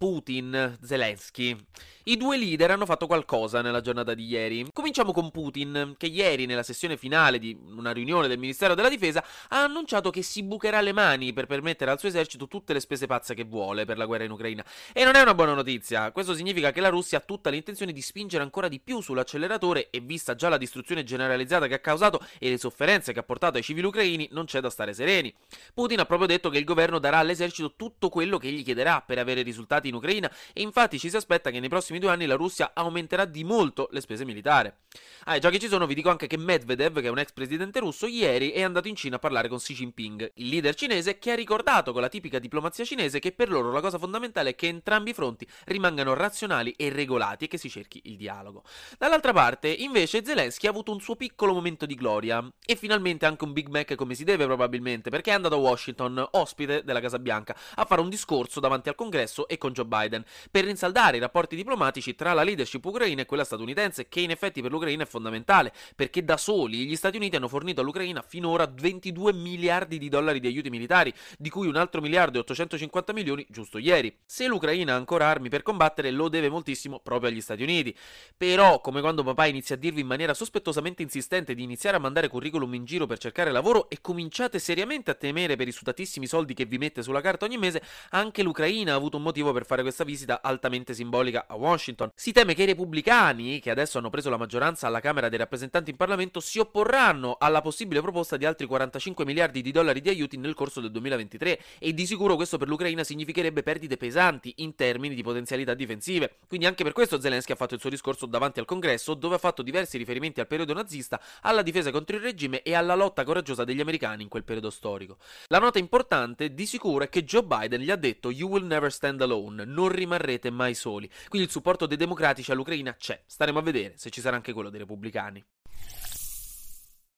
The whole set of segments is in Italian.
Putin, Zelensky. I due leader hanno fatto qualcosa nella giornata di ieri. Cominciamo con Putin, che ieri, nella sessione finale di una riunione del Ministero della Difesa, ha annunciato che si bucherà le mani per permettere al suo esercito tutte le spese pazze che vuole per la guerra in Ucraina. E non è una buona notizia. Questo significa che la Russia ha tutta l'intenzione di spingere ancora di più sull'acceleratore e vista già la distruzione generalizzata che ha causato e le sofferenze che ha portato ai civili ucraini, non c'è da stare sereni. Putin ha proprio detto che il governo darà all'esercito tutto quello che gli chiederà per avere risultati in Ucraina e infatti ci si aspetta che nei prossimi due anni la Russia aumenterà di molto le spese militari. Ah, già che ci sono, vi dico anche che Medvedev, che è un ex presidente russo, ieri è andato in Cina a parlare con Xi Jinping, il leader cinese che ha ricordato con la tipica diplomazia cinese che per loro la cosa fondamentale è che entrambi i fronti rimangano razionali e regolati e che si cerchi il dialogo. Dall'altra parte, invece, Zelensky ha avuto un suo piccolo momento di gloria e finalmente anche un Big Mac come si deve probabilmente, perché è andato a Washington, ospite della Casa Bianca, a fare un discorso davanti al congresso e con Joe Biden per rinsaldare i rapporti diplomatici tra la leadership ucraina e quella statunitense, che in effetti per l'Ucraina è fondamentale, perché da soli gli Stati Uniti hanno fornito all'Ucraina finora 22 miliardi di dollari di aiuti militari, di cui un altro miliardo e 850 milioni giusto ieri. Se l'Ucraina ha ancora armi per combattere, lo deve moltissimo proprio agli Stati Uniti. Però, come quando papà inizia a dirvi in maniera sospettosamente insistente di iniziare a mandare curriculum in giro per cercare lavoro e cominciate seriamente a temere per i sudatissimi soldi che vi mette sulla carta ogni mese, anche l'Ucraina ha avuto un motivo per fare questa visita altamente simbolica a Washington. Si teme che i repubblicani, che adesso hanno preso la maggioranza alla Camera dei rappresentanti in Parlamento, si opporranno alla possibile proposta di altri 45 miliardi di dollari di aiuti nel corso del 2023 e di sicuro questo per l'Ucraina significherebbe perdite pesanti in termini di potenzialità difensive. Quindi anche per questo Zelensky ha fatto il suo discorso davanti al Congresso, dove ha fatto diversi riferimenti al periodo nazista, alla difesa contro il regime e alla lotta coraggiosa degli americani in quel periodo storico. La nota importante di sicuro è che Joe Biden gli ha detto You will never stand alone, non rimarrete mai soli. Quindi il supporto dei democratici all'Ucraina c'è. Staremo a vedere se ci sarà anche quello dei repubblicani.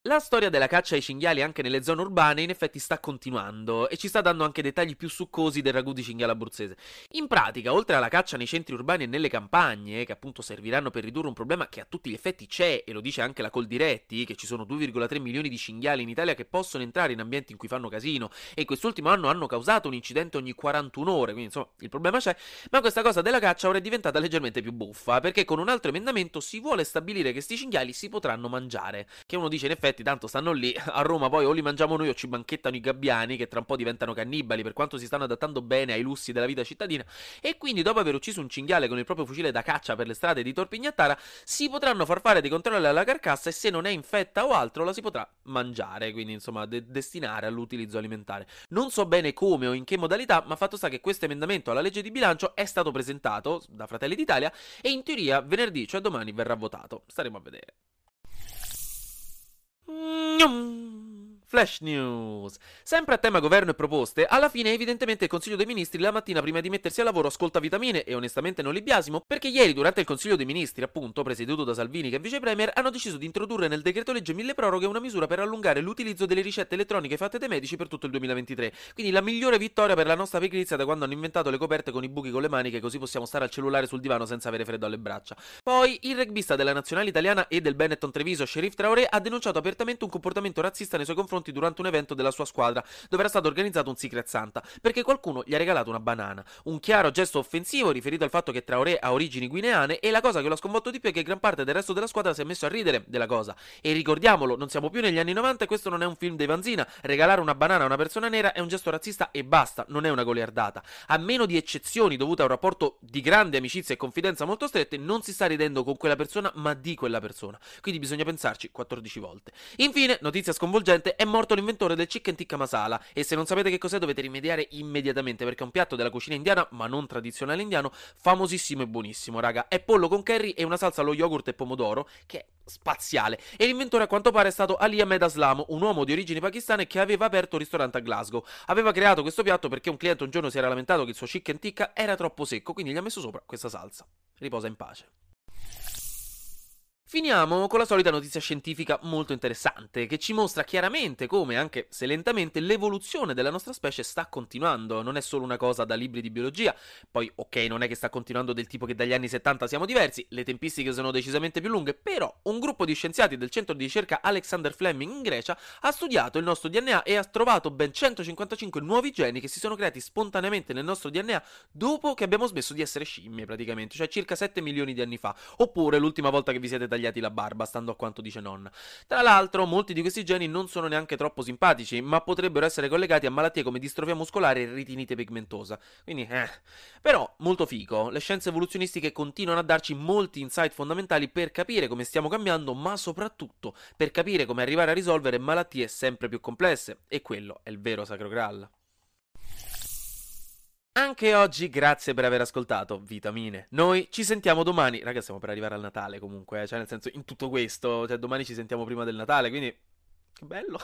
La storia della caccia ai cinghiali anche nelle zone urbane in effetti sta continuando e ci sta dando anche dettagli più succosi del ragù di cinghiale abruzzese. In pratica, oltre alla caccia nei centri urbani e nelle campagne, che appunto serviranno per ridurre un problema che a tutti gli effetti c'è, e lo dice anche la Coldiretti, che ci sono 2,3 milioni di cinghiali in Italia che possono entrare in ambienti in cui fanno casino e quest'ultimo anno hanno causato un incidente ogni 41 ore, quindi insomma il problema c'è, ma questa cosa della caccia ora è diventata leggermente più buffa, perché con un altro emendamento si vuole stabilire che questi cinghiali si potranno mangiare, che uno dice in effetti effetti tanto stanno lì, a Roma poi o li mangiamo noi o ci banchettano i gabbiani che tra un po' diventano cannibali per quanto si stanno adattando bene ai lussi della vita cittadina e quindi dopo aver ucciso un cinghiale con il proprio fucile da caccia per le strade di Torpignattara si potranno far fare dei controlli alla carcassa e se non è infetta o altro la si potrà mangiare, quindi insomma de- destinare all'utilizzo alimentare. Non so bene come o in che modalità, ma fatto sta che questo emendamento alla legge di bilancio è stato presentato da Fratelli d'Italia e in teoria venerdì, cioè domani, verrà votato. Staremo a vedere. Njum. Flash News. Sempre a tema governo e proposte, alla fine evidentemente il Consiglio dei Ministri la mattina prima di mettersi al lavoro ascolta vitamine e onestamente non li biasimo, perché ieri durante il Consiglio dei Ministri, appunto, presieduto da Salvini che è vice premier, hanno deciso di introdurre nel decreto legge mille proroghe una misura per allungare l'utilizzo delle ricette elettroniche fatte dai medici per tutto il 2023. Quindi la migliore vittoria per la nostra pigrizia da quando hanno inventato le coperte con i buchi con le maniche così possiamo stare al cellulare sul divano senza avere freddo alle braccia. Poi il rugbista della nazionale italiana e del Benetton Treviso, Sheriff Traoré, ha denunciato apertamente un comportamento razzista nei suoi confronti durante un evento della sua squadra, dove era stato organizzato un Secret Santa, perché qualcuno gli ha regalato una banana. Un chiaro gesto offensivo riferito al fatto che Traoré ha origini guineane e la cosa che lo ha sconvolto di più è che gran parte del resto della squadra si è messo a ridere della cosa. E ricordiamolo, non siamo più negli anni 90 e questo non è un film dei Vanzina. Regalare una banana a una persona nera è un gesto razzista e basta, non è una goliardata. A meno di eccezioni dovute a un rapporto di grande amicizia e confidenza molto strette, non si sta ridendo con quella persona, ma di quella persona. Quindi bisogna pensarci 14 volte. Infine, notizia sconvolgente, è morto l'inventore del chicken tikka masala e se non sapete che cos'è dovete rimediare immediatamente perché è un piatto della cucina indiana, ma non tradizionale indiano, famosissimo e buonissimo, raga. È pollo con curry e una salsa allo yogurt e pomodoro che è spaziale. E l'inventore a quanto pare è stato Ali Ahmed Aslam, un uomo di origini pakistane che aveva aperto un ristorante a Glasgow. Aveva creato questo piatto perché un cliente un giorno si era lamentato che il suo chicken tikka era troppo secco, quindi gli ha messo sopra questa salsa. Riposa in pace. Finiamo con la solita notizia scientifica molto interessante, che ci mostra chiaramente come, anche se lentamente, l'evoluzione della nostra specie sta continuando. Non è solo una cosa da libri di biologia, poi ok, non è che sta continuando del tipo che dagli anni 70 siamo diversi, le tempistiche sono decisamente più lunghe, però un gruppo di scienziati del centro di ricerca Alexander Fleming in Grecia ha studiato il nostro DNA e ha trovato ben 155 nuovi geni che si sono creati spontaneamente nel nostro DNA dopo che abbiamo smesso di essere scimmie praticamente, cioè circa 7 milioni di anni fa, oppure l'ultima volta che vi siete tagliati tagliati la barba, stando a quanto dice nonna. Tra l'altro, molti di questi geni non sono neanche troppo simpatici, ma potrebbero essere collegati a malattie come distrofia muscolare e ritinite pigmentosa. Quindi, eh. Però, molto figo, le scienze evoluzionistiche continuano a darci molti insight fondamentali per capire come stiamo cambiando, ma soprattutto per capire come arrivare a risolvere malattie sempre più complesse. E quello è il vero sacro graal. Anche oggi grazie per aver ascoltato Vitamine. Noi ci sentiamo domani. Raga, stiamo per arrivare al Natale comunque, eh, cioè nel senso in tutto questo, cioè domani ci sentiamo prima del Natale, quindi che bello.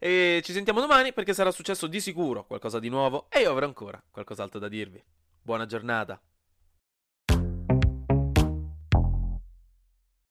E ci sentiamo domani perché sarà successo di sicuro qualcosa di nuovo e io avrò ancora qualcos'altro da dirvi. Buona giornata.